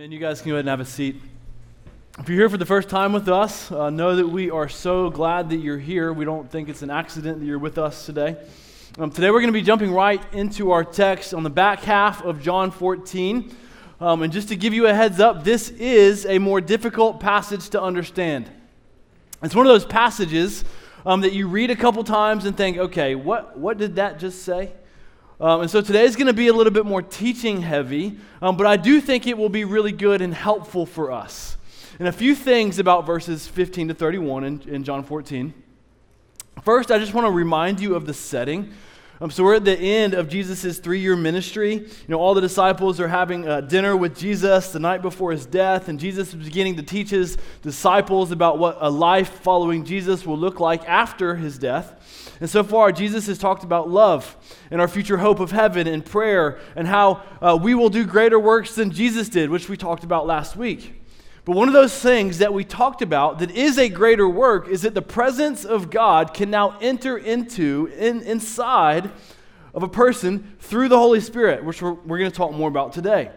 Man, you guys can go ahead and have a seat. If you're here for the first time with us, uh, know that we are so glad that you're here. We don't think it's an accident that you're with us today. Um, today, we're going to be jumping right into our text on the back half of John 14. Um, and just to give you a heads up, this is a more difficult passage to understand. It's one of those passages um, that you read a couple times and think, okay, what, what did that just say? Um, and so today is going to be a little bit more teaching heavy, um, but I do think it will be really good and helpful for us. And a few things about verses 15 to 31 in, in John 14. First, I just want to remind you of the setting. Um, so we're at the end of Jesus' three-year ministry. You know, all the disciples are having uh, dinner with Jesus the night before his death, and Jesus is beginning to teach his disciples about what a life following Jesus will look like after his death. And so far, Jesus has talked about love and our future hope of heaven and prayer and how uh, we will do greater works than Jesus did, which we talked about last week. But one of those things that we talked about that is a greater work is that the presence of God can now enter into, in, inside of a person through the Holy Spirit, which we're, we're going to talk more about today.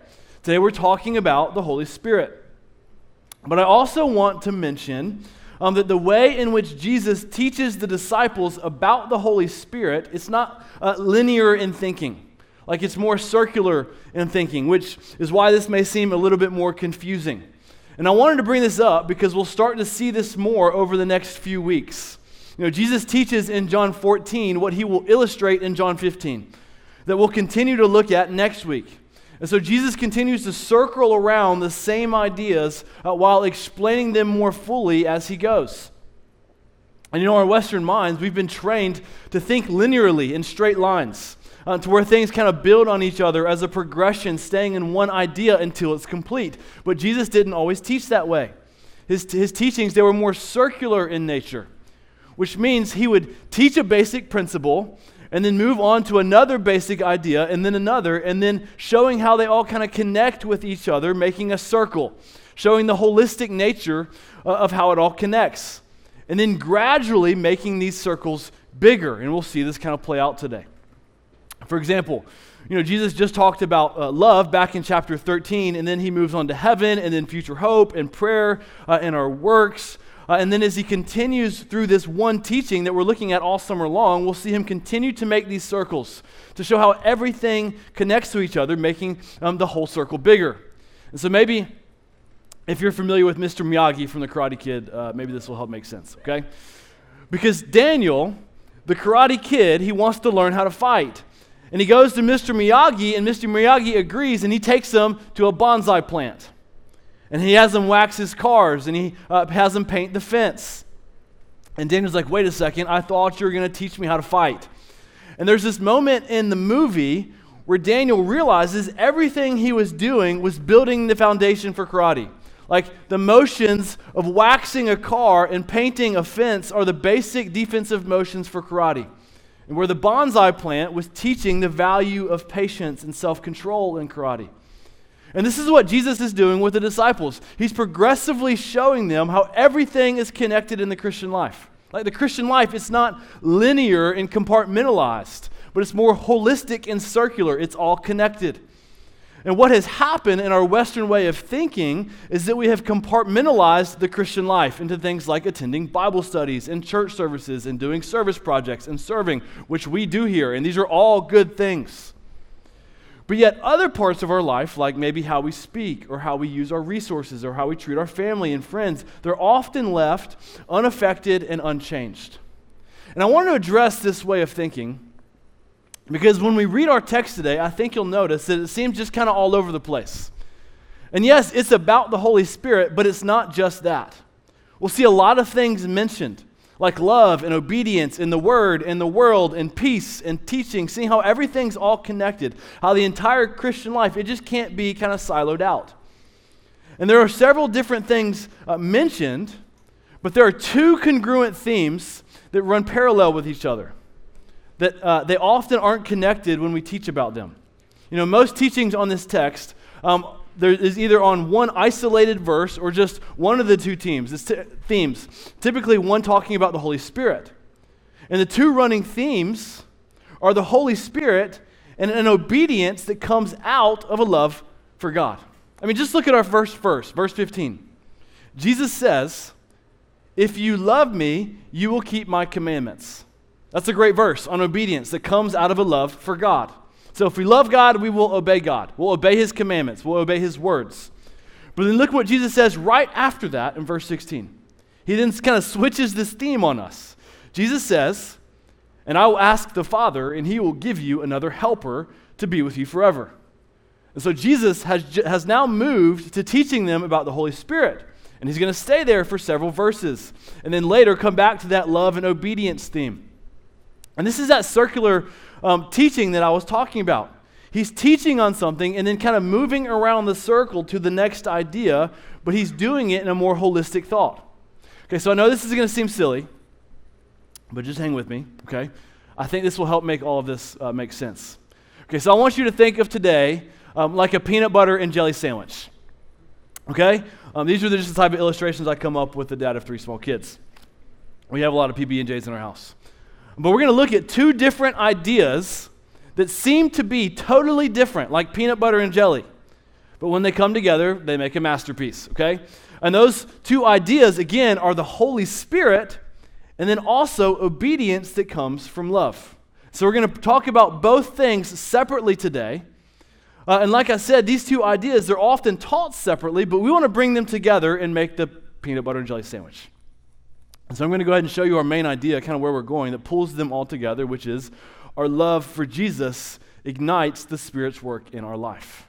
Today, we're talking about the Holy Spirit. But I also want to mention um, that the way in which Jesus teaches the disciples about the Holy Spirit, it's not uh, linear in thinking. Like it's more circular in thinking, which is why this may seem a little bit more confusing. And I wanted to bring this up because we'll start to see this more over the next few weeks. You know, Jesus teaches in John 14 what he will illustrate in John 15 that we'll continue to look at next week. And so Jesus continues to circle around the same ideas uh, while explaining them more fully as he goes. And you know, our Western minds, we've been trained to think linearly in straight lines, uh, to where things kind of build on each other as a progression, staying in one idea until it's complete. But Jesus didn't always teach that way. His, his teachings, they were more circular in nature, which means he would teach a basic principle and then move on to another basic idea, and then another, and then showing how they all kind of connect with each other, making a circle, showing the holistic nature uh, of how it all connects. And then gradually making these circles bigger. And we'll see this kind of play out today. For example, you know, Jesus just talked about uh, love back in chapter 13, and then he moves on to heaven, and then future hope, and prayer, uh, and our works. Uh, and then as he continues through this one teaching that we're looking at all summer long, we'll see him continue to make these circles to show how everything connects to each other, making um, the whole circle bigger. And so maybe if you're familiar with Mr. Miyagi from The Karate Kid, uh, maybe this will help make sense, okay? Because Daniel, the Karate Kid, he wants to learn how to fight. And he goes to Mr. Miyagi, and Mr. Miyagi agrees, and he takes him to a bonsai plant and he has them wax his cars and he uh, has them paint the fence. And Daniel's like, wait a second, I thought you were going to teach me how to fight. And there's this moment in the movie where Daniel realizes everything he was doing was building the foundation for karate. Like the motions of waxing a car and painting a fence are the basic defensive motions for karate. And where the bonsai plant was teaching the value of patience and self control in karate. And this is what Jesus is doing with the disciples. He's progressively showing them how everything is connected in the Christian life. Like the Christian life, it's not linear and compartmentalized, but it's more holistic and circular. It's all connected. And what has happened in our Western way of thinking is that we have compartmentalized the Christian life into things like attending Bible studies and church services and doing service projects and serving, which we do here. And these are all good things. But yet, other parts of our life, like maybe how we speak or how we use our resources or how we treat our family and friends, they're often left unaffected and unchanged. And I want to address this way of thinking because when we read our text today, I think you'll notice that it seems just kind of all over the place. And yes, it's about the Holy Spirit, but it's not just that. We'll see a lot of things mentioned like love and obedience in the word and the world and peace and teaching, seeing how everything's all connected, how the entire Christian life, it just can't be kind of siloed out. And there are several different things uh, mentioned, but there are two congruent themes that run parallel with each other. That uh, they often aren't connected when we teach about them. You know, most teachings on this text um, there is either on one isolated verse or just one of the two teams, t- themes. Typically, one talking about the Holy Spirit. And the two running themes are the Holy Spirit and an obedience that comes out of a love for God. I mean, just look at our first verse, verse 15. Jesus says, If you love me, you will keep my commandments. That's a great verse on obedience that comes out of a love for God. So if we love God, we will obey God. We'll obey his commandments, we'll obey his words. But then look what Jesus says right after that in verse 16. He then kind of switches this theme on us. Jesus says, And I will ask the Father, and he will give you another helper to be with you forever. And so Jesus has, has now moved to teaching them about the Holy Spirit. And he's going to stay there for several verses. And then later come back to that love and obedience theme. And this is that circular um, teaching that I was talking about. He's teaching on something and then kind of moving around the circle to the next idea, but he's doing it in a more holistic thought. Okay, so I know this is going to seem silly, but just hang with me, okay? I think this will help make all of this uh, make sense. Okay, so I want you to think of today um, like a peanut butter and jelly sandwich. Okay? Um, these are just the type of illustrations I come up with the dad of three small kids. We have a lot of PB&Js in our house. But we're going to look at two different ideas that seem to be totally different, like peanut butter and jelly. But when they come together, they make a masterpiece, okay? And those two ideas, again, are the Holy Spirit and then also obedience that comes from love. So we're going to talk about both things separately today. Uh, and like I said, these two ideas, they're often taught separately, but we want to bring them together and make the peanut butter and jelly sandwich. So I'm going to go ahead and show you our main idea, kind of where we're going, that pulls them all together, which is our love for Jesus ignites the Spirit's work in our life.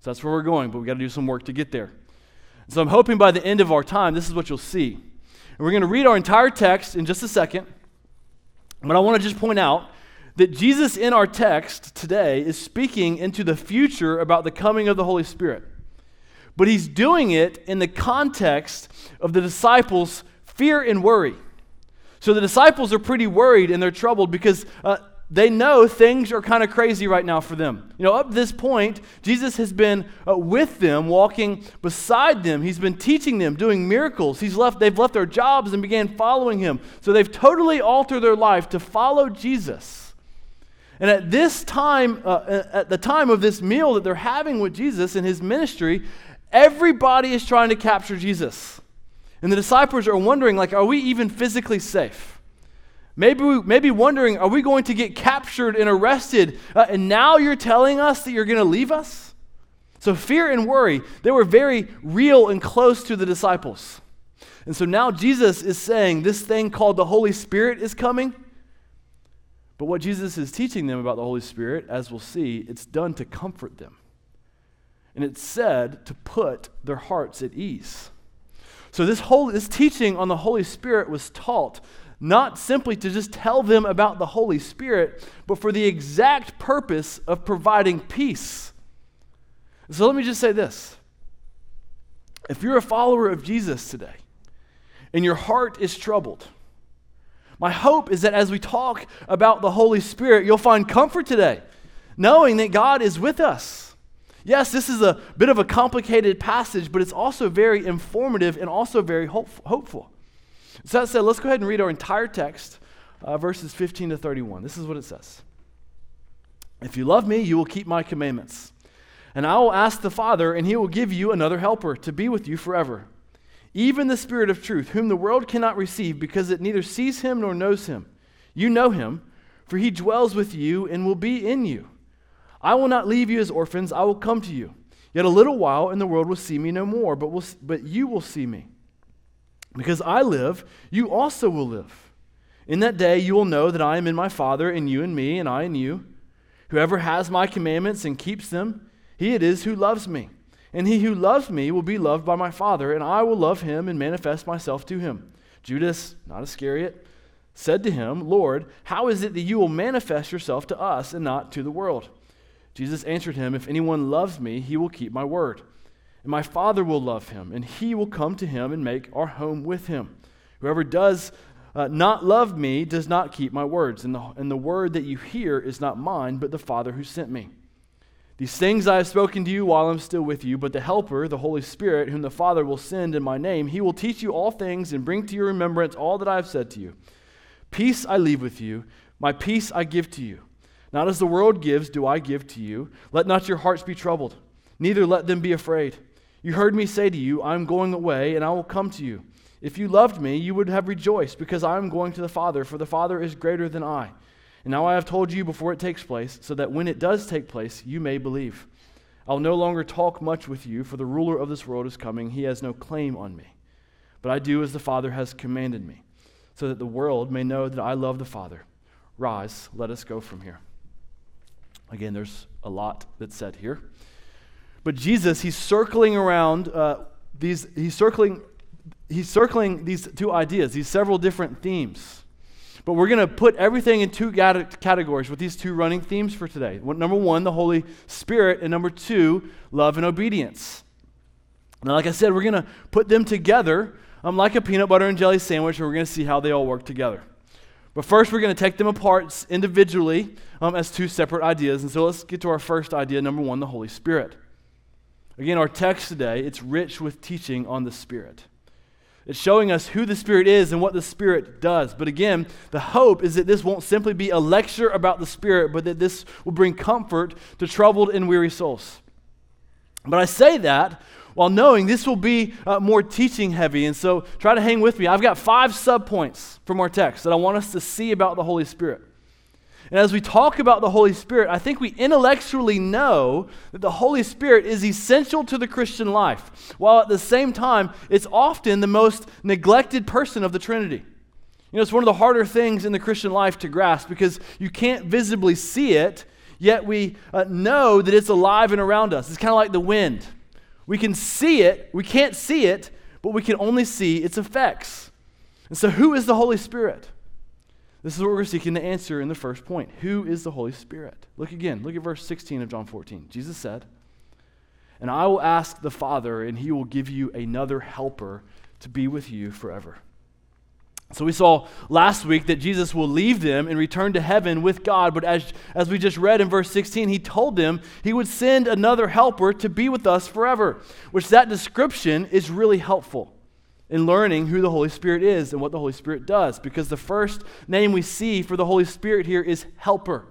So that's where we're going, but we've got to do some work to get there. So I'm hoping by the end of our time, this is what you'll see. And we're going to read our entire text in just a second. But I want to just point out that Jesus in our text today is speaking into the future about the coming of the Holy Spirit. But he's doing it in the context of the disciples' fear and worry. So the disciples are pretty worried and they're troubled because uh, they know things are kind of crazy right now for them. You know, up this point, Jesus has been uh, with them, walking beside them. He's been teaching them, doing miracles. He's left, they've left their jobs and began following him. So they've totally altered their life to follow Jesus. And at this time, uh, at the time of this meal that they're having with Jesus and his ministry, everybody is trying to capture Jesus. And the disciples are wondering, like, are we even physically safe? Maybe, we, maybe wondering, are we going to get captured and arrested? Uh, and now you're telling us that you're going to leave us? So, fear and worry, they were very real and close to the disciples. And so now Jesus is saying this thing called the Holy Spirit is coming. But what Jesus is teaching them about the Holy Spirit, as we'll see, it's done to comfort them. And it's said to put their hearts at ease. So this whole this teaching on the Holy Spirit was taught not simply to just tell them about the Holy Spirit, but for the exact purpose of providing peace. So let me just say this. If you're a follower of Jesus today and your heart is troubled, my hope is that as we talk about the Holy Spirit, you'll find comfort today, knowing that God is with us. Yes, this is a bit of a complicated passage, but it's also very informative and also very hopeful. So that said, let's go ahead and read our entire text, uh, verses 15 to 31. This is what it says If you love me, you will keep my commandments. And I will ask the Father, and he will give you another helper to be with you forever. Even the Spirit of truth, whom the world cannot receive because it neither sees him nor knows him. You know him, for he dwells with you and will be in you. I will not leave you as orphans, I will come to you. Yet a little while, and the world will see me no more, but, will, but you will see me. Because I live, you also will live. In that day you will know that I am in my Father, and you in me, and I in you. Whoever has my commandments and keeps them, he it is who loves me. And he who loves me will be loved by my Father, and I will love him and manifest myself to him. Judas, not Iscariot, said to him, Lord, how is it that you will manifest yourself to us and not to the world? Jesus answered him, If anyone loves me, he will keep my word and my Father will love him, and he will come to him and make our home with him. Whoever does uh, not love me does not keep my words, and the, and the word that you hear is not mine, but the Father who sent me. These things I have spoken to you while I'm still with you, but the Helper, the Holy Spirit, whom the Father will send in my name, he will teach you all things and bring to your remembrance all that I have said to you. Peace I leave with you, my peace I give to you. Not as the world gives, do I give to you. Let not your hearts be troubled, neither let them be afraid. You heard me say to you, I'm going away, and I will come to you. If you loved me, you would have rejoiced, because I am going to the Father, for the Father is greater than I. And now I have told you before it takes place, so that when it does take place, you may believe. I'll no longer talk much with you, for the ruler of this world is coming. He has no claim on me. But I do as the Father has commanded me, so that the world may know that I love the Father. Rise, let us go from here. Again, there's a lot that's said here. But Jesus, he's circling around uh, these, he's circling, he's circling these two ideas, these several different themes. But we're going to put everything in two categories with these two running themes for today. Number one, the Holy Spirit, and number two, love and obedience. Now, like I said, we're going to put them together um, like a peanut butter and jelly sandwich, and we're going to see how they all work together. But first, we're going to take them apart individually um, as two separate ideas. And so let's get to our first idea, number one, the Holy Spirit. Again, our text today, it's rich with teaching on the Spirit. It's showing us who the Spirit is and what the Spirit does. But again, the hope is that this won't simply be a lecture about the Spirit, but that this will bring comfort to troubled and weary souls. But I say that while knowing this will be uh, more teaching heavy. And so try to hang with me. I've got five subpoints from our text that I want us to see about the Holy Spirit. And as we talk about the Holy Spirit, I think we intellectually know that the Holy Spirit is essential to the Christian life, while at the same time, it's often the most neglected person of the Trinity. You know, it's one of the harder things in the Christian life to grasp because you can't visibly see it, yet we uh, know that it's alive and around us. It's kind of like the wind. We can see it, we can't see it, but we can only see its effects. And so, who is the Holy Spirit? This is what we're seeking to answer in the first point. Who is the Holy Spirit? Look again. Look at verse 16 of John 14. Jesus said, And I will ask the Father, and he will give you another helper to be with you forever. So we saw last week that Jesus will leave them and return to heaven with God, but as, as we just read in verse 16, he told them he would send another helper to be with us forever, which that description is really helpful in learning who the Holy Spirit is and what the Holy Spirit does. Because the first name we see for the Holy Spirit here is helper,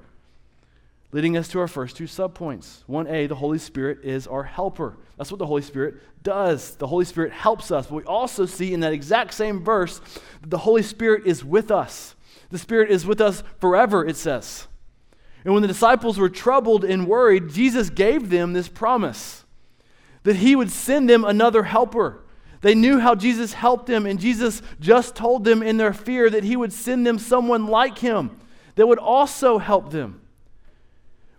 leading us to our first two subpoints. 1a, the Holy Spirit is our helper. That's what the Holy Spirit does. The Holy Spirit helps us. But we also see in that exact same verse that the Holy Spirit is with us. The Spirit is with us forever, it says. And when the disciples were troubled and worried, Jesus gave them this promise that he would send them another helper they knew how Jesus helped them, and Jesus just told them in their fear that he would send them someone like him that would also help them.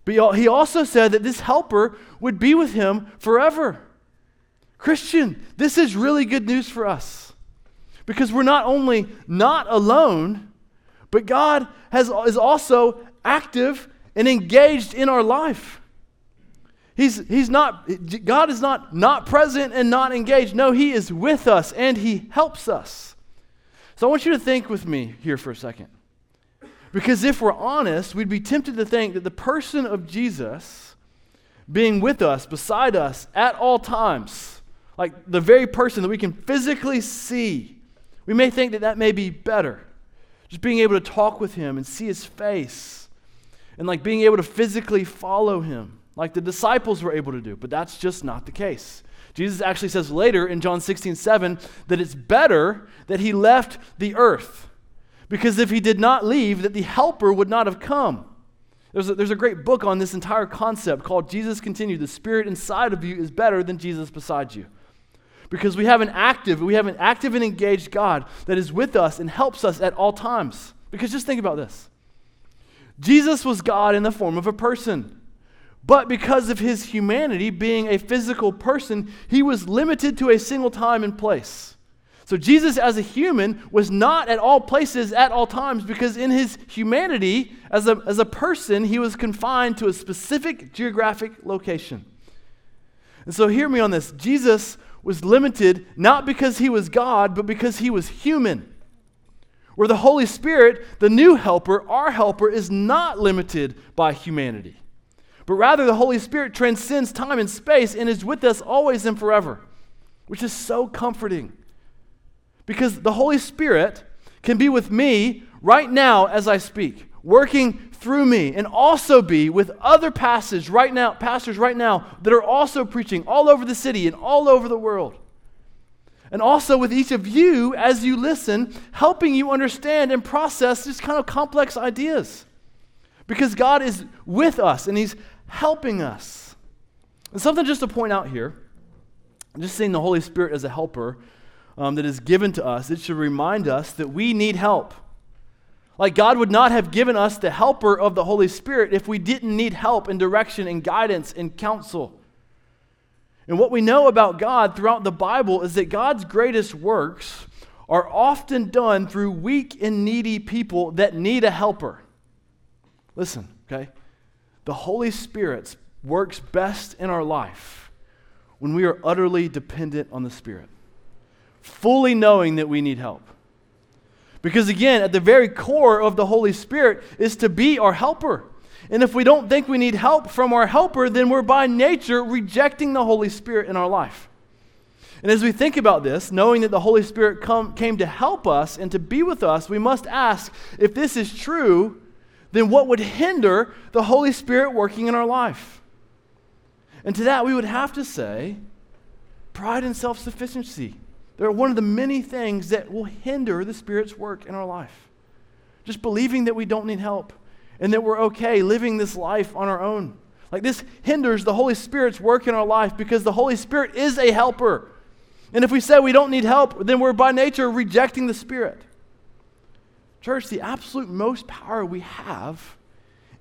But he also said that this helper would be with him forever. Christian, this is really good news for us because we're not only not alone, but God has, is also active and engaged in our life. He's, he's not, God is not not present and not engaged. No, He is with us and He helps us. So I want you to think with me here for a second. Because if we're honest, we'd be tempted to think that the person of Jesus being with us, beside us, at all times, like the very person that we can physically see, we may think that that may be better. Just being able to talk with Him and see His face, and like being able to physically follow Him like the disciples were able to do, but that's just not the case. Jesus actually says later in John 16, 7, that it's better that he left the earth. Because if he did not leave, that the helper would not have come. There's a, there's a great book on this entire concept called Jesus Continued. The spirit inside of you is better than Jesus beside you. Because we have an active, we have an active and engaged God that is with us and helps us at all times. Because just think about this. Jesus was God in the form of a person. But because of his humanity, being a physical person, he was limited to a single time and place. So Jesus, as a human, was not at all places at all times because in his humanity, as a, as a person, he was confined to a specific geographic location. And so, hear me on this Jesus was limited not because he was God, but because he was human. Where the Holy Spirit, the new helper, our helper, is not limited by humanity but rather the Holy Spirit transcends time and space and is with us always and forever, which is so comforting. Because the Holy Spirit can be with me right now as I speak. working through me and also be with other pastors right now, pastors right now that are also preaching all over the city and all over the world. And also with each of you as you listen, helping you understand and process these kind of complex ideas. Because God is with us and He's helping us. And something just to point out here, just seeing the Holy Spirit as a helper um, that is given to us, it should remind us that we need help. Like God would not have given us the helper of the Holy Spirit if we didn't need help and direction and guidance and counsel. And what we know about God throughout the Bible is that God's greatest works are often done through weak and needy people that need a helper. Listen, okay? The Holy Spirit works best in our life when we are utterly dependent on the Spirit, fully knowing that we need help. Because again, at the very core of the Holy Spirit is to be our helper. And if we don't think we need help from our helper, then we're by nature rejecting the Holy Spirit in our life. And as we think about this, knowing that the Holy Spirit come, came to help us and to be with us, we must ask if this is true, then what would hinder the Holy Spirit working in our life? And to that, we would have to say pride and self sufficiency. They're one of the many things that will hinder the Spirit's work in our life. Just believing that we don't need help and that we're okay living this life on our own. Like this hinders the Holy Spirit's work in our life because the Holy Spirit is a helper. And if we say we don't need help, then we're by nature rejecting the Spirit. Church, the absolute most power we have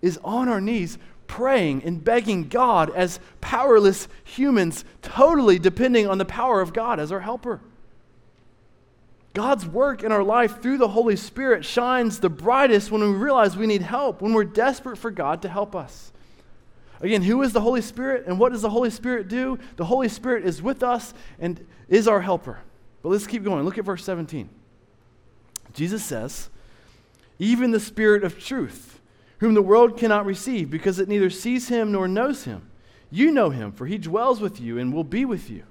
is on our knees praying and begging God as powerless humans, totally depending on the power of God as our helper. God's work in our life through the Holy Spirit shines the brightest when we realize we need help, when we're desperate for God to help us. Again, who is the Holy Spirit and what does the Holy Spirit do? The Holy Spirit is with us and is our helper. But let's keep going. Look at verse 17. Jesus says, Even the Spirit of truth, whom the world cannot receive because it neither sees him nor knows him. You know him, for he dwells with you and will be with you.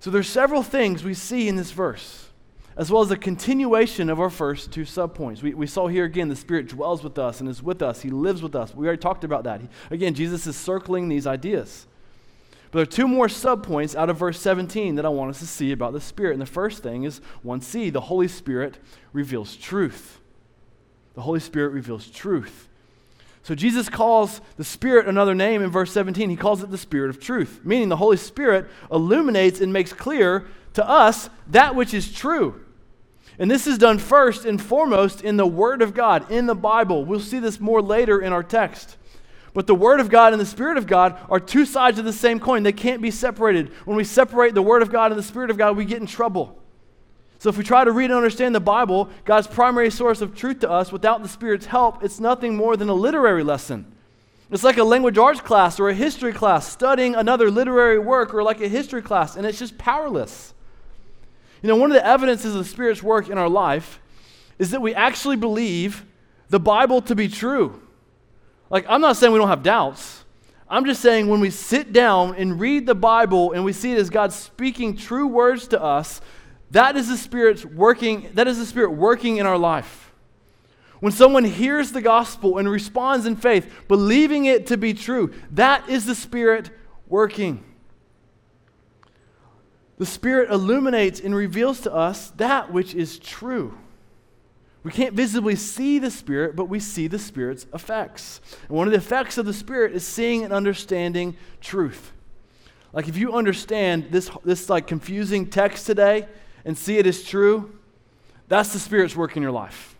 So there's several things we see in this verse as well as a continuation of our first two subpoints. We, we saw here again the Spirit dwells with us and is with us. He lives with us. We already talked about that. He, again, Jesus is circling these ideas. But there are two more subpoints out of verse 17 that I want us to see about the Spirit. And the first thing is 1c the Holy Spirit reveals truth. The Holy Spirit reveals truth. So Jesus calls the Spirit another name in verse 17. He calls it the Spirit of truth, meaning the Holy Spirit illuminates and makes clear to us that which is true. And this is done first and foremost in the Word of God, in the Bible. We'll see this more later in our text. But the Word of God and the Spirit of God are two sides of the same coin. They can't be separated. When we separate the Word of God and the Spirit of God, we get in trouble. So if we try to read and understand the Bible, God's primary source of truth to us, without the Spirit's help, it's nothing more than a literary lesson. It's like a language arts class or a history class studying another literary work or like a history class, and it's just powerless. You know, one of the evidences of the Spirit's work in our life is that we actually believe the Bible to be true. Like, I'm not saying we don't have doubts. I'm just saying when we sit down and read the Bible and we see it as God speaking true words to us, that is the Spirit's working, that is the Spirit working in our life. When someone hears the gospel and responds in faith, believing it to be true, that is the Spirit working. The Spirit illuminates and reveals to us that which is true. We can't visibly see the Spirit, but we see the Spirit's effects. And one of the effects of the Spirit is seeing and understanding truth. Like if you understand this, this like confusing text today and see it as true, that's the Spirit's work in your life.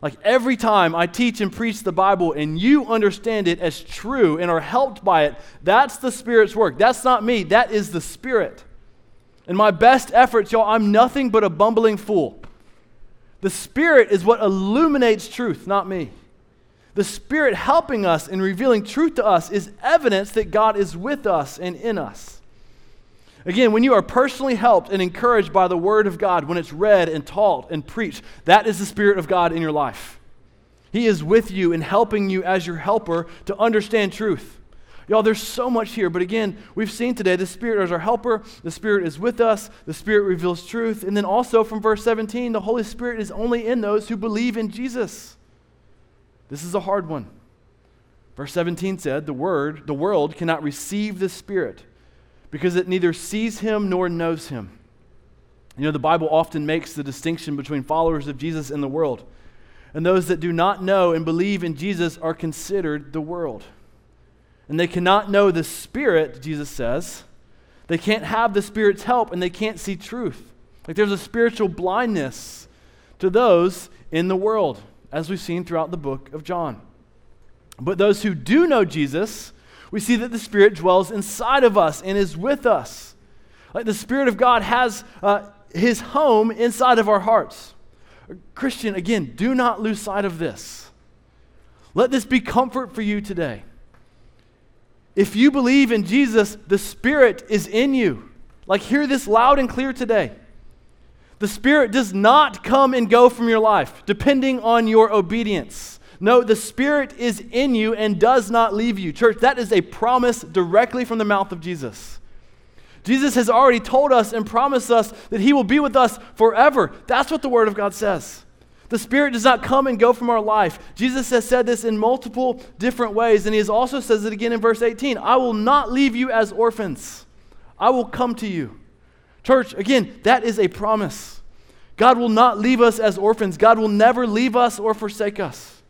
Like every time I teach and preach the Bible and you understand it as true and are helped by it, that's the Spirit's work. That's not me, that is the Spirit. In my best efforts, y'all, I'm nothing but a bumbling fool. The Spirit is what illuminates truth, not me. The Spirit helping us and revealing truth to us is evidence that God is with us and in us. Again, when you are personally helped and encouraged by the Word of God, when it's read and taught and preached, that is the Spirit of God in your life. He is with you and helping you as your helper to understand truth. Y'all, there's so much here, but again, we've seen today the Spirit is our helper, the Spirit is with us, the Spirit reveals truth, and then also from verse 17, the Holy Spirit is only in those who believe in Jesus. This is a hard one. Verse 17 said, The word, the world cannot receive the Spirit because it neither sees him nor knows him. You know, the Bible often makes the distinction between followers of Jesus and the world. And those that do not know and believe in Jesus are considered the world. And they cannot know the Spirit, Jesus says. They can't have the Spirit's help and they can't see truth. Like there's a spiritual blindness to those in the world, as we've seen throughout the book of John. But those who do know Jesus, we see that the Spirit dwells inside of us and is with us. Like the Spirit of God has uh, his home inside of our hearts. Christian, again, do not lose sight of this. Let this be comfort for you today. If you believe in Jesus, the Spirit is in you. Like, hear this loud and clear today. The Spirit does not come and go from your life depending on your obedience. No, the Spirit is in you and does not leave you. Church, that is a promise directly from the mouth of Jesus. Jesus has already told us and promised us that He will be with us forever. That's what the Word of God says. The Spirit does not come and go from our life. Jesus has said this in multiple different ways, and He also says it again in verse 18 I will not leave you as orphans, I will come to you. Church, again, that is a promise. God will not leave us as orphans. God will never leave us or forsake us.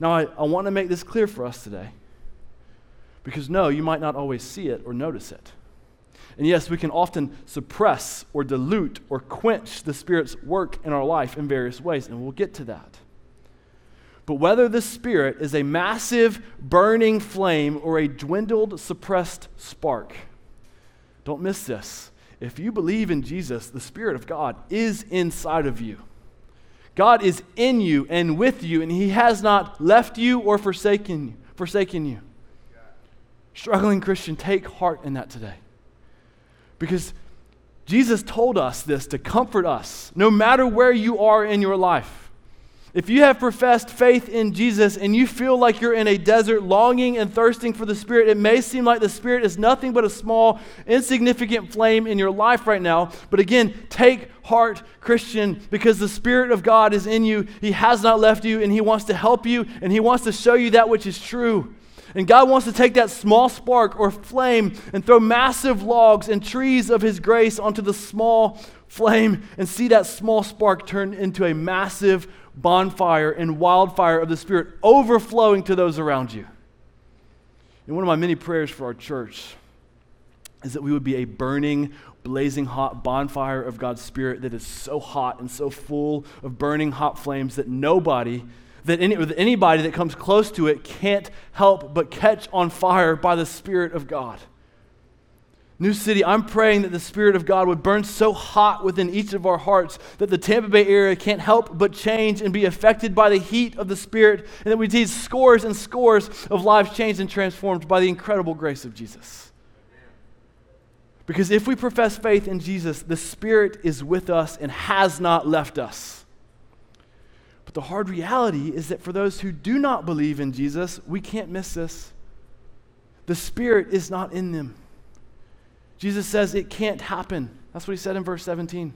Now, I, I want to make this clear for us today. Because no, you might not always see it or notice it. And yes, we can often suppress or dilute or quench the Spirit's work in our life in various ways, and we'll get to that. But whether the Spirit is a massive burning flame or a dwindled, suppressed spark, don't miss this. If you believe in Jesus, the Spirit of God is inside of you. God is in you and with you, and He has not left you or forsaken, forsaken you. Struggling Christian, take heart in that today. Because Jesus told us this to comfort us, no matter where you are in your life. If you have professed faith in Jesus and you feel like you're in a desert longing and thirsting for the Spirit, it may seem like the Spirit is nothing but a small, insignificant flame in your life right now. But again, take heart, Christian, because the Spirit of God is in you. He has not left you, and He wants to help you, and He wants to show you that which is true. And God wants to take that small spark or flame and throw massive logs and trees of His grace onto the small flame and see that small spark turn into a massive bonfire and wildfire of the Spirit overflowing to those around you. And one of my many prayers for our church is that we would be a burning, blazing hot bonfire of God's Spirit that is so hot and so full of burning hot flames that nobody, that any, anybody that comes close to it can't help but catch on fire by the Spirit of God. New City, I'm praying that the Spirit of God would burn so hot within each of our hearts that the Tampa Bay area can't help but change and be affected by the heat of the Spirit, and that we see scores and scores of lives changed and transformed by the incredible grace of Jesus. Because if we profess faith in Jesus, the Spirit is with us and has not left us. But the hard reality is that for those who do not believe in Jesus, we can't miss this. The Spirit is not in them. Jesus says it can't happen. That's what he said in verse 17.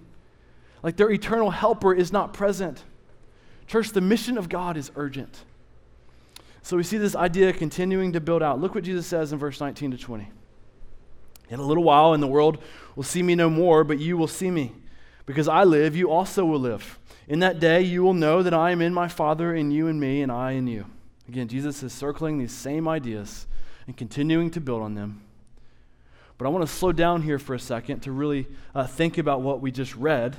Like their eternal helper is not present. Church, the mission of God is urgent. So we see this idea continuing to build out. Look what Jesus says in verse 19 to 20. In a little while, and the world will see me no more, but you will see me. Because I live, you also will live. In that day, you will know that I am in my Father, and you in me, and I in you. Again, Jesus is circling these same ideas and continuing to build on them. But I want to slow down here for a second to really uh, think about what we just read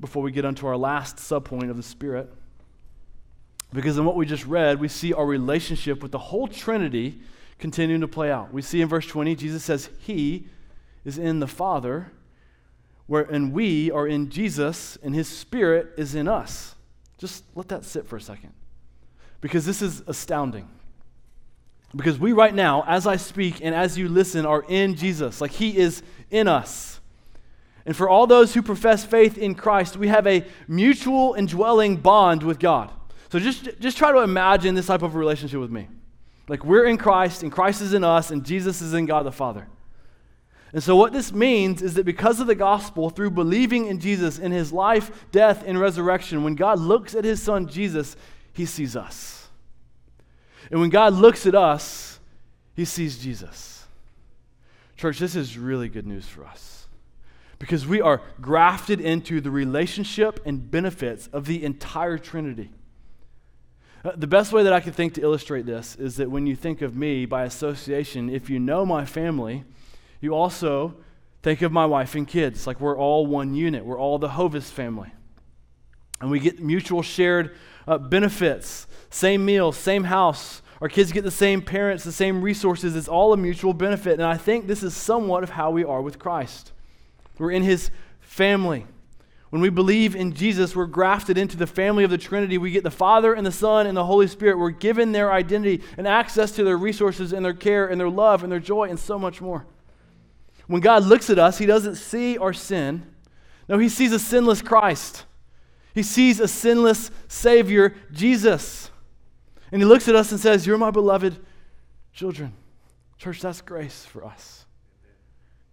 before we get onto our last subpoint of the Spirit. Because in what we just read, we see our relationship with the whole Trinity continuing to play out. We see in verse 20, Jesus says, He is in the Father, where, and we are in Jesus, and His Spirit is in us. Just let that sit for a second. Because this is astounding. Because we, right now, as I speak and as you listen, are in Jesus. Like He is in us. And for all those who profess faith in Christ, we have a mutual indwelling bond with God. So just, just try to imagine this type of relationship with me. Like we're in Christ, and Christ is in us, and Jesus is in God the Father. And so, what this means is that because of the gospel, through believing in Jesus, in his life, death, and resurrection, when God looks at his son Jesus, he sees us. And when God looks at us, he sees Jesus. Church, this is really good news for us because we are grafted into the relationship and benefits of the entire Trinity. Uh, the best way that I can think to illustrate this is that when you think of me by association, if you know my family, you also think of my wife and kids. Like we're all one unit, we're all the Hovis family. And we get mutual shared uh, benefits same meal, same house. Our kids get the same parents, the same resources. It's all a mutual benefit. And I think this is somewhat of how we are with Christ. We're in his family. When we believe in Jesus, we're grafted into the family of the Trinity. We get the Father and the Son and the Holy Spirit. We're given their identity and access to their resources and their care and their love and their joy and so much more. When God looks at us, He doesn't see our sin. No, He sees a sinless Christ. He sees a sinless Savior, Jesus. And He looks at us and says, You're my beloved children. Church, that's grace for us.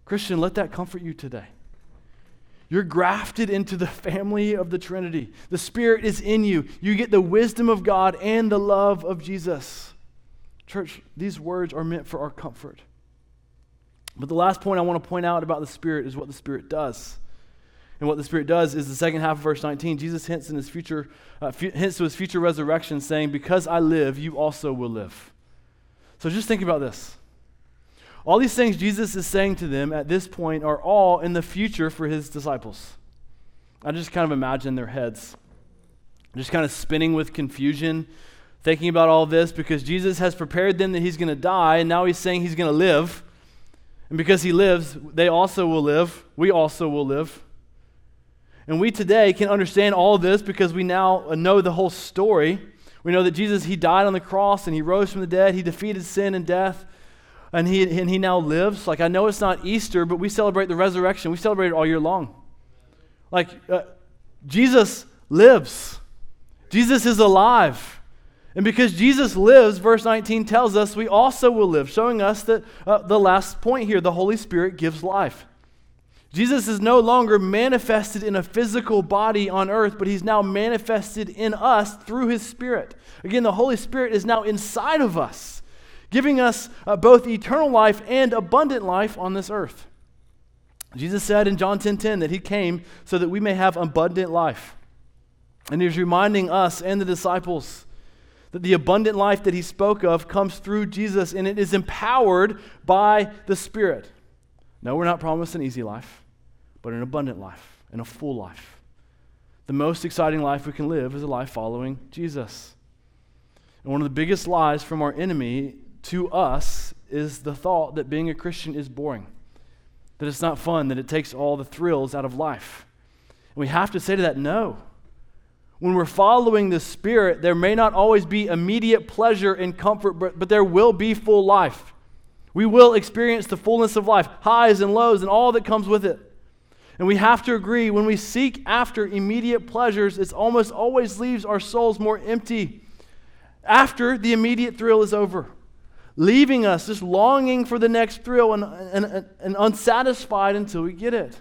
Christian, let that comfort you today. You're grafted into the family of the Trinity. The Spirit is in you. You get the wisdom of God and the love of Jesus. Church, these words are meant for our comfort. But the last point I want to point out about the Spirit is what the Spirit does. And what the Spirit does is the second half of verse 19. Jesus hints in his future, uh, hints to his future resurrection, saying, "Because I live, you also will live." So just think about this. All these things Jesus is saying to them at this point are all in the future for his disciples. I just kind of imagine their heads just kind of spinning with confusion, thinking about all this because Jesus has prepared them that he's going to die, and now he's saying he's going to live. And because he lives, they also will live. We also will live. And we today can understand all this because we now know the whole story. We know that Jesus, he died on the cross and he rose from the dead. He defeated sin and death and he, and he now lives. Like, I know it's not Easter, but we celebrate the resurrection. We celebrate it all year long. Like, uh, Jesus lives, Jesus is alive. And because Jesus lives, verse 19 tells us we also will live, showing us that uh, the last point here the Holy Spirit gives life. Jesus is no longer manifested in a physical body on earth, but he's now manifested in us through his Spirit. Again, the Holy Spirit is now inside of us giving us uh, both eternal life and abundant life on this earth. Jesus said in John 10:10 10, 10, that he came so that we may have abundant life. And he's reminding us and the disciples that the abundant life that he spoke of comes through Jesus and it is empowered by the Spirit. No, we're not promised an easy life, but an abundant life and a full life. The most exciting life we can live is a life following Jesus. And one of the biggest lies from our enemy to us is the thought that being a Christian is boring, that it's not fun, that it takes all the thrills out of life. And we have to say to that, no. When we're following the Spirit, there may not always be immediate pleasure and comfort, but, but there will be full life. We will experience the fullness of life, highs and lows, and all that comes with it. And we have to agree when we seek after immediate pleasures, it almost always leaves our souls more empty after the immediate thrill is over leaving us just longing for the next thrill and, and, and unsatisfied until we get it.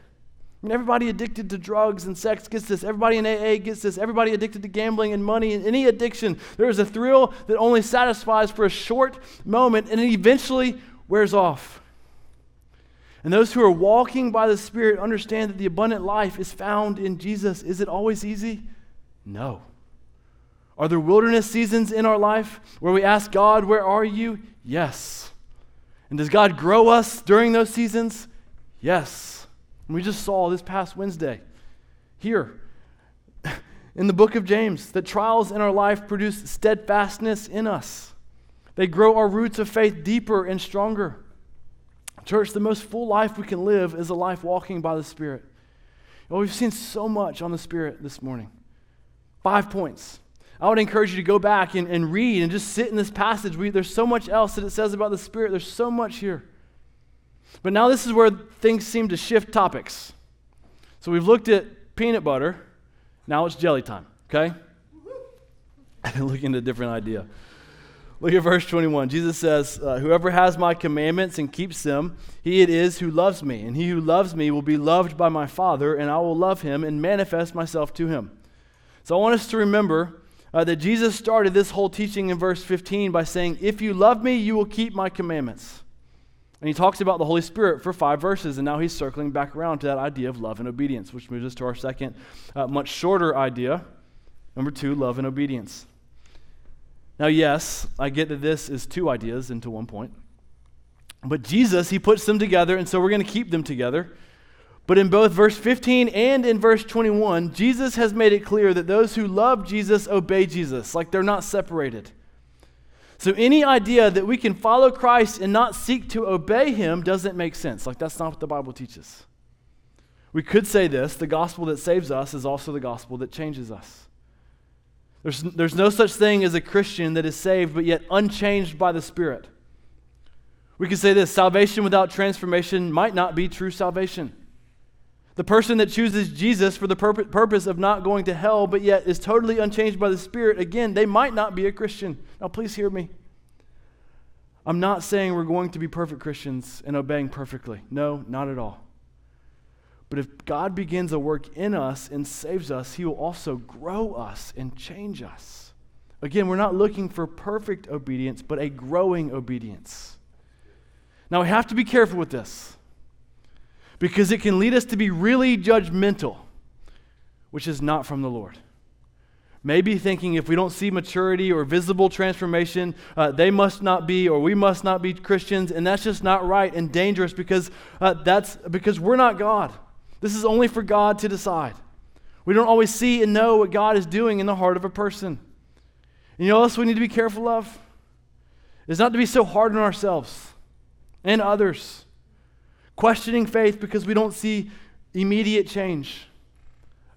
I mean, everybody addicted to drugs and sex gets this. Everybody in AA gets this. Everybody addicted to gambling and money and any addiction. There is a thrill that only satisfies for a short moment and it eventually wears off. And those who are walking by the Spirit understand that the abundant life is found in Jesus. Is it always easy? No. Are there wilderness seasons in our life where we ask God, Where are you? Yes. And does God grow us during those seasons? Yes. And we just saw this past Wednesday here in the book of James that trials in our life produce steadfastness in us. They grow our roots of faith deeper and stronger. Church, the most full life we can live is a life walking by the Spirit. Well, we've seen so much on the Spirit this morning. Five points. I would encourage you to go back and, and read and just sit in this passage. We, there's so much else that it says about the Spirit. There's so much here. But now this is where things seem to shift topics. So we've looked at peanut butter. Now it's jelly time, okay? Looking at a different idea. Look at verse 21. Jesus says, uh, Whoever has my commandments and keeps them, he it is who loves me. And he who loves me will be loved by my Father, and I will love him and manifest myself to him. So I want us to remember uh, that Jesus started this whole teaching in verse 15 by saying, If you love me, you will keep my commandments. And he talks about the Holy Spirit for five verses, and now he's circling back around to that idea of love and obedience, which moves us to our second, uh, much shorter idea. Number two, love and obedience. Now, yes, I get that this is two ideas into one point. But Jesus, he puts them together, and so we're going to keep them together. But in both verse 15 and in verse 21, Jesus has made it clear that those who love Jesus obey Jesus, like they're not separated. So any idea that we can follow Christ and not seek to obey him doesn't make sense. Like that's not what the Bible teaches. We could say this the gospel that saves us is also the gospel that changes us. There's, there's no such thing as a Christian that is saved but yet unchanged by the Spirit. We could say this salvation without transformation might not be true salvation. The person that chooses Jesus for the purpose, purpose of not going to hell, but yet is totally unchanged by the Spirit, again, they might not be a Christian. Now, please hear me. I'm not saying we're going to be perfect Christians and obeying perfectly. No, not at all. But if God begins a work in us and saves us, He will also grow us and change us. Again, we're not looking for perfect obedience, but a growing obedience. Now, we have to be careful with this because it can lead us to be really judgmental, which is not from the Lord. Maybe thinking if we don't see maturity or visible transformation, uh, they must not be or we must not be Christians, and that's just not right and dangerous because uh, that's because we're not God. This is only for God to decide. We don't always see and know what God is doing in the heart of a person. And you know what else we need to be careful of? Is not to be so hard on ourselves and others questioning faith because we don't see immediate change.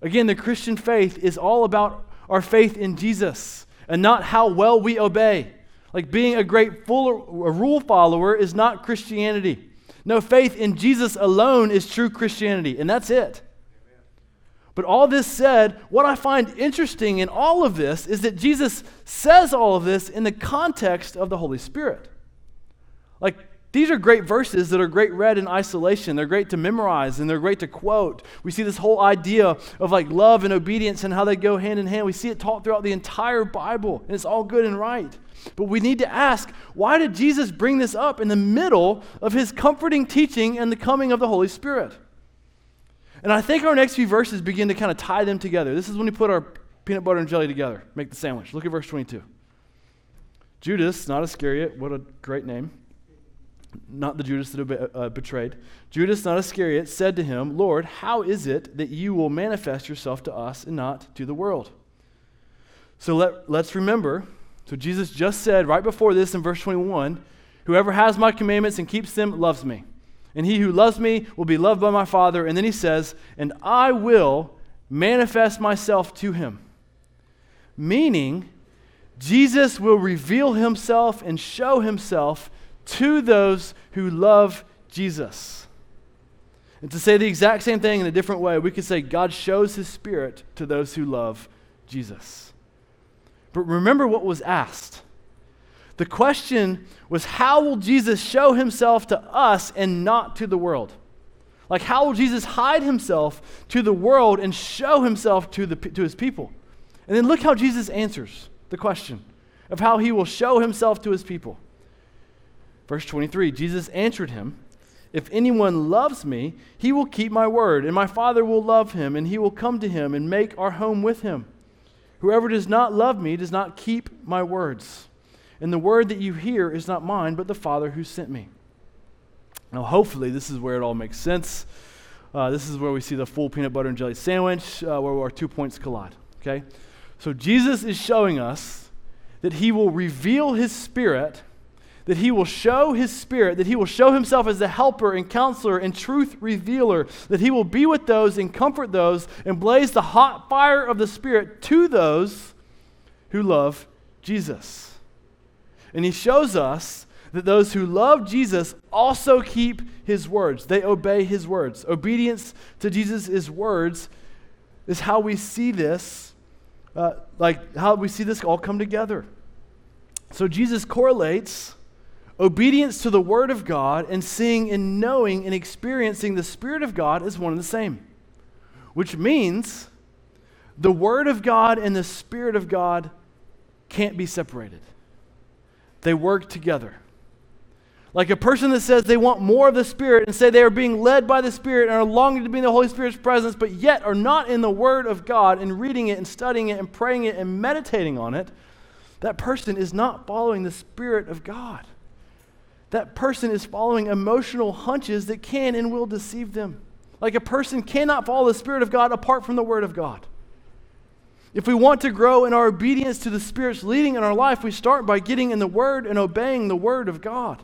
Again, the Christian faith is all about our faith in Jesus and not how well we obey. Like being a great full, a rule follower is not Christianity. No, faith in Jesus alone is true Christianity, and that's it. But all this said, what I find interesting in all of this is that Jesus says all of this in the context of the Holy Spirit. Like, these are great verses that are great read in isolation. They're great to memorize and they're great to quote. We see this whole idea of like love and obedience and how they go hand in hand. We see it taught throughout the entire Bible, and it's all good and right. But we need to ask why did Jesus bring this up in the middle of his comforting teaching and the coming of the Holy Spirit? And I think our next few verses begin to kind of tie them together. This is when we put our peanut butter and jelly together, make the sandwich. Look at verse 22. Judas, not Iscariot, what a great name not the Judas that uh, betrayed, Judas, not Iscariot, said to him, Lord, how is it that you will manifest yourself to us and not to the world? So let, let's remember. So Jesus just said right before this in verse 21 Whoever has my commandments and keeps them loves me. And he who loves me will be loved by my Father. And then he says, And I will manifest myself to him. Meaning, Jesus will reveal himself and show himself to those who love Jesus. And to say the exact same thing in a different way, we could say God shows his spirit to those who love Jesus. But remember what was asked. The question was how will Jesus show himself to us and not to the world? Like, how will Jesus hide himself to the world and show himself to, the, to his people? And then look how Jesus answers the question of how he will show himself to his people. Verse 23 Jesus answered him, If anyone loves me, he will keep my word, and my Father will love him, and he will come to him and make our home with him. Whoever does not love me does not keep my words. And the word that you hear is not mine, but the Father who sent me. Now, hopefully, this is where it all makes sense. Uh, this is where we see the full peanut butter and jelly sandwich, uh, where our two points collide. Okay? So, Jesus is showing us that he will reveal his spirit that he will show his spirit, that he will show himself as a helper and counselor and truth revealer, that he will be with those and comfort those and blaze the hot fire of the spirit to those who love Jesus. And he shows us that those who love Jesus also keep his words. They obey his words. Obedience to Jesus' words is how we see this, uh, like how we see this all come together. So Jesus correlates Obedience to the Word of God and seeing and knowing and experiencing the Spirit of God is one and the same, which means the Word of God and the Spirit of God can't be separated, they work together. Like a person that says they want more of the Spirit and say they are being led by the Spirit and are longing to be in the Holy Spirit's presence, but yet are not in the Word of God and reading it and studying it and praying it and meditating on it, that person is not following the Spirit of God. That person is following emotional hunches that can and will deceive them. Like a person cannot follow the Spirit of God apart from the Word of God. If we want to grow in our obedience to the Spirit's leading in our life, we start by getting in the Word and obeying the Word of God.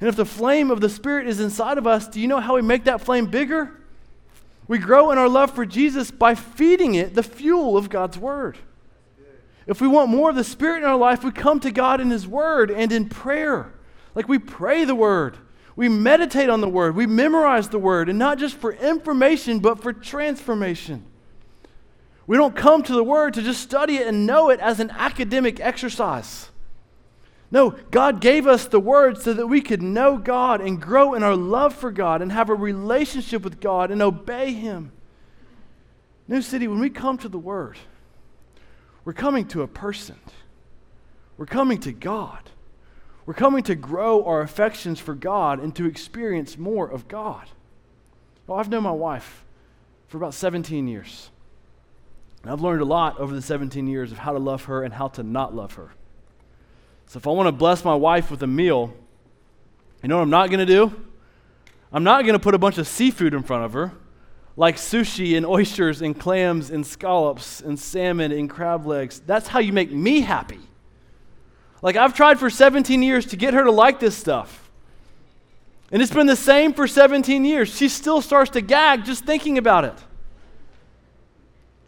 And if the flame of the Spirit is inside of us, do you know how we make that flame bigger? We grow in our love for Jesus by feeding it the fuel of God's Word. If we want more of the Spirit in our life, we come to God in His Word and in prayer. Like we pray the Word, we meditate on the Word, we memorize the Word, and not just for information, but for transformation. We don't come to the Word to just study it and know it as an academic exercise. No, God gave us the word so that we could know God and grow in our love for God and have a relationship with God and obey Him. New City, when we come to the word, we're coming to a person, we're coming to God. We're coming to grow our affections for God and to experience more of God. Well, I've known my wife for about 17 years. And I've learned a lot over the 17 years of how to love her and how to not love her. So if I want to bless my wife with a meal, you know what I'm not going to do? I'm not going to put a bunch of seafood in front of her, like sushi and oysters and clams and scallops and salmon and crab legs. That's how you make me happy. Like, I've tried for 17 years to get her to like this stuff. And it's been the same for 17 years. She still starts to gag just thinking about it.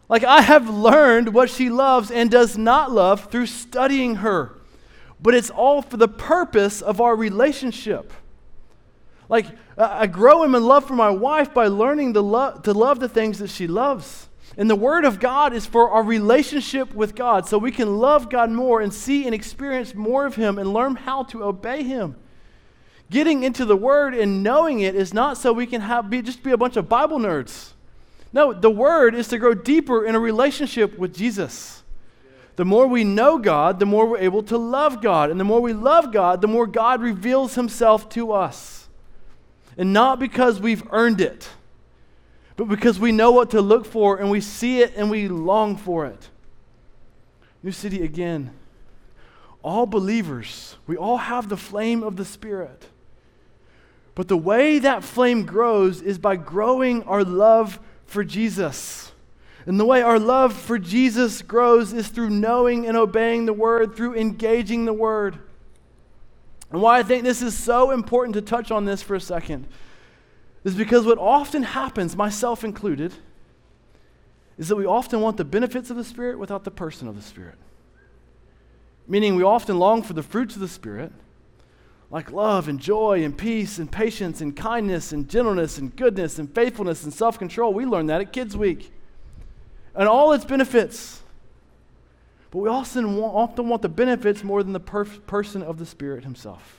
Like, I have learned what she loves and does not love through studying her but it's all for the purpose of our relationship. Like, I grow in love for my wife by learning to, lo- to love the things that she loves. And the Word of God is for our relationship with God, so we can love God more and see and experience more of Him and learn how to obey Him. Getting into the Word and knowing it is not so we can have, be, just be a bunch of Bible nerds. No, the Word is to grow deeper in a relationship with Jesus. The more we know God, the more we're able to love God. And the more we love God, the more God reveals himself to us. And not because we've earned it, but because we know what to look for and we see it and we long for it. New City again. All believers, we all have the flame of the Spirit. But the way that flame grows is by growing our love for Jesus. And the way our love for Jesus grows is through knowing and obeying the Word, through engaging the Word. And why I think this is so important to touch on this for a second is because what often happens, myself included, is that we often want the benefits of the Spirit without the person of the Spirit. Meaning, we often long for the fruits of the Spirit, like love and joy and peace and patience and kindness and gentleness and goodness and faithfulness and self control. We learned that at Kids Week and all its benefits. But we often want, often want the benefits more than the per- person of the Spirit Himself.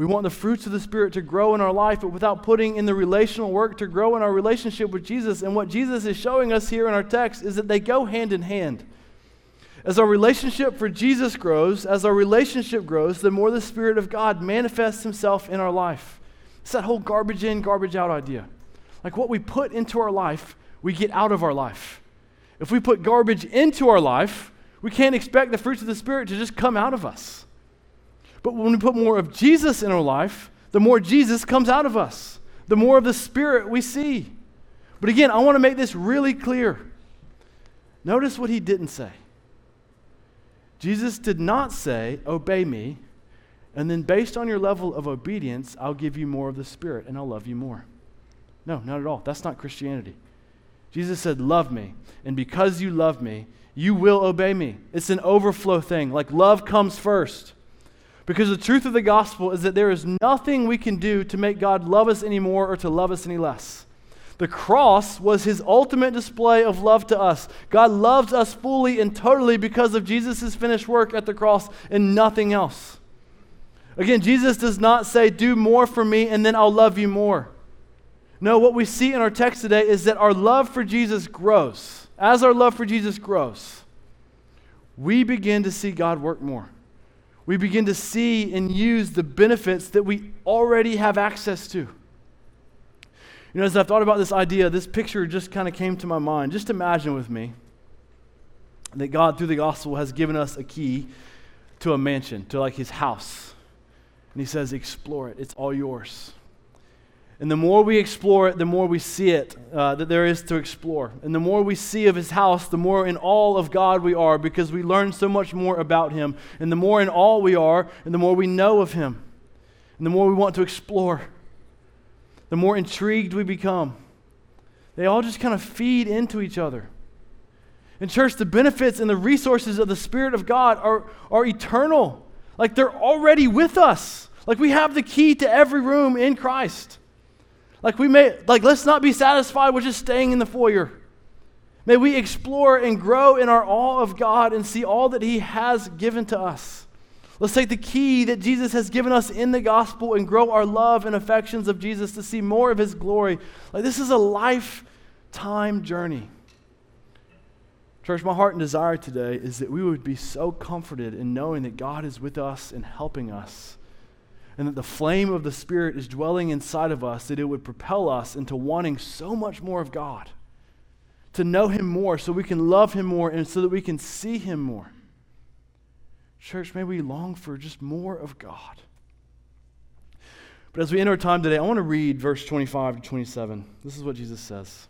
We want the fruits of the Spirit to grow in our life, but without putting in the relational work to grow in our relationship with Jesus. And what Jesus is showing us here in our text is that they go hand in hand. As our relationship for Jesus grows, as our relationship grows, the more the Spirit of God manifests Himself in our life. It's that whole garbage in, garbage out idea. Like what we put into our life, we get out of our life. If we put garbage into our life, we can't expect the fruits of the Spirit to just come out of us. But when we put more of Jesus in our life, the more Jesus comes out of us, the more of the Spirit we see. But again, I want to make this really clear. Notice what he didn't say. Jesus did not say, Obey me, and then based on your level of obedience, I'll give you more of the Spirit and I'll love you more. No, not at all. That's not Christianity. Jesus said, Love me. And because you love me, you will obey me. It's an overflow thing. Like love comes first. Because the truth of the gospel is that there is nothing we can do to make God love us anymore or to love us any less. The cross was his ultimate display of love to us. God loves us fully and totally because of Jesus' finished work at the cross and nothing else. Again, Jesus does not say, Do more for me and then I'll love you more. No, what we see in our text today is that our love for Jesus grows. As our love for Jesus grows, we begin to see God work more. We begin to see and use the benefits that we already have access to. You know, as I've thought about this idea, this picture just kind of came to my mind. Just imagine with me that God, through the gospel, has given us a key to a mansion, to like his house. And he says, explore it, it's all yours. And the more we explore it, the more we see it uh, that there is to explore. And the more we see of his house, the more in all of God we are because we learn so much more about him. And the more in all we are, and the more we know of him, and the more we want to explore, the more intrigued we become. They all just kind of feed into each other. In church, the benefits and the resources of the Spirit of God are, are eternal. Like they're already with us. Like we have the key to every room in Christ. Like we may like let's not be satisfied with just staying in the foyer. May we explore and grow in our awe of God and see all that He has given to us. Let's take the key that Jesus has given us in the gospel and grow our love and affections of Jesus to see more of His glory. Like this is a lifetime journey. Church, my heart and desire today is that we would be so comforted in knowing that God is with us and helping us and that the flame of the Spirit is dwelling inside of us, that it would propel us into wanting so much more of God, to know Him more so we can love Him more and so that we can see Him more. Church, may we long for just more of God. But as we enter our time today, I want to read verse 25 to 27. This is what Jesus says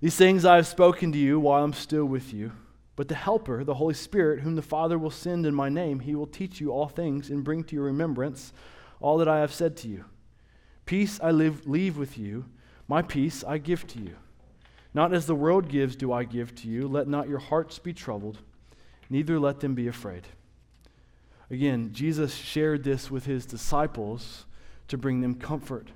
These things I have spoken to you while I'm still with you. But the Helper, the Holy Spirit, whom the Father will send in my name, he will teach you all things and bring to your remembrance all that I have said to you. Peace I live, leave with you, my peace I give to you. Not as the world gives, do I give to you. Let not your hearts be troubled, neither let them be afraid. Again, Jesus shared this with his disciples to bring them comfort.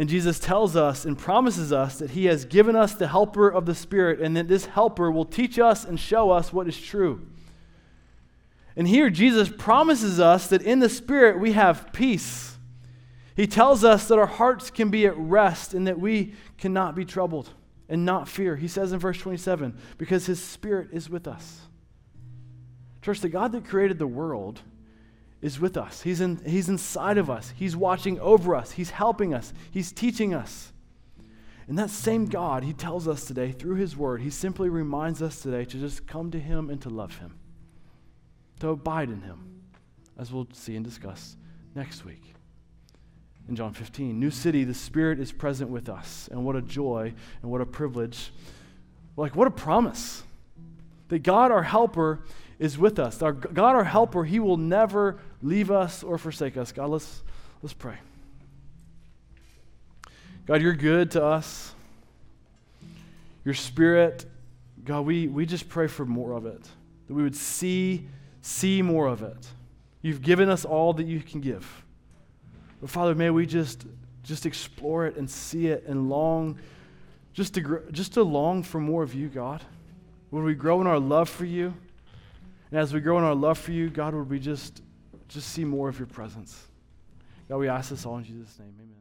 And Jesus tells us and promises us that He has given us the helper of the Spirit and that this helper will teach us and show us what is true. And here, Jesus promises us that in the Spirit we have peace. He tells us that our hearts can be at rest and that we cannot be troubled and not fear. He says in verse 27 because His Spirit is with us. Church, the God that created the world is with us. He's, in, he's inside of us. He's watching over us. He's helping us. He's teaching us. And that same God, He tells us today through His Word, He simply reminds us today to just come to Him and to love Him, to abide in Him, as we'll see and discuss next week. In John 15, new city, the Spirit is present with us. And what a joy and what a privilege. Like, what a promise that God, our helper, is with us. Our God, our helper, He will never leave us or forsake us. God, let's, let's pray. God, you're good to us. Your spirit, God, we, we just pray for more of it. That we would see, see more of it. You've given us all that you can give. But Father, may we just, just explore it and see it and long, just to, just to long for more of you, God. Would we grow in our love for you? And as we grow in our love for you, God, would we just, just see more of your presence? God, we ask this all in Jesus' name. Amen.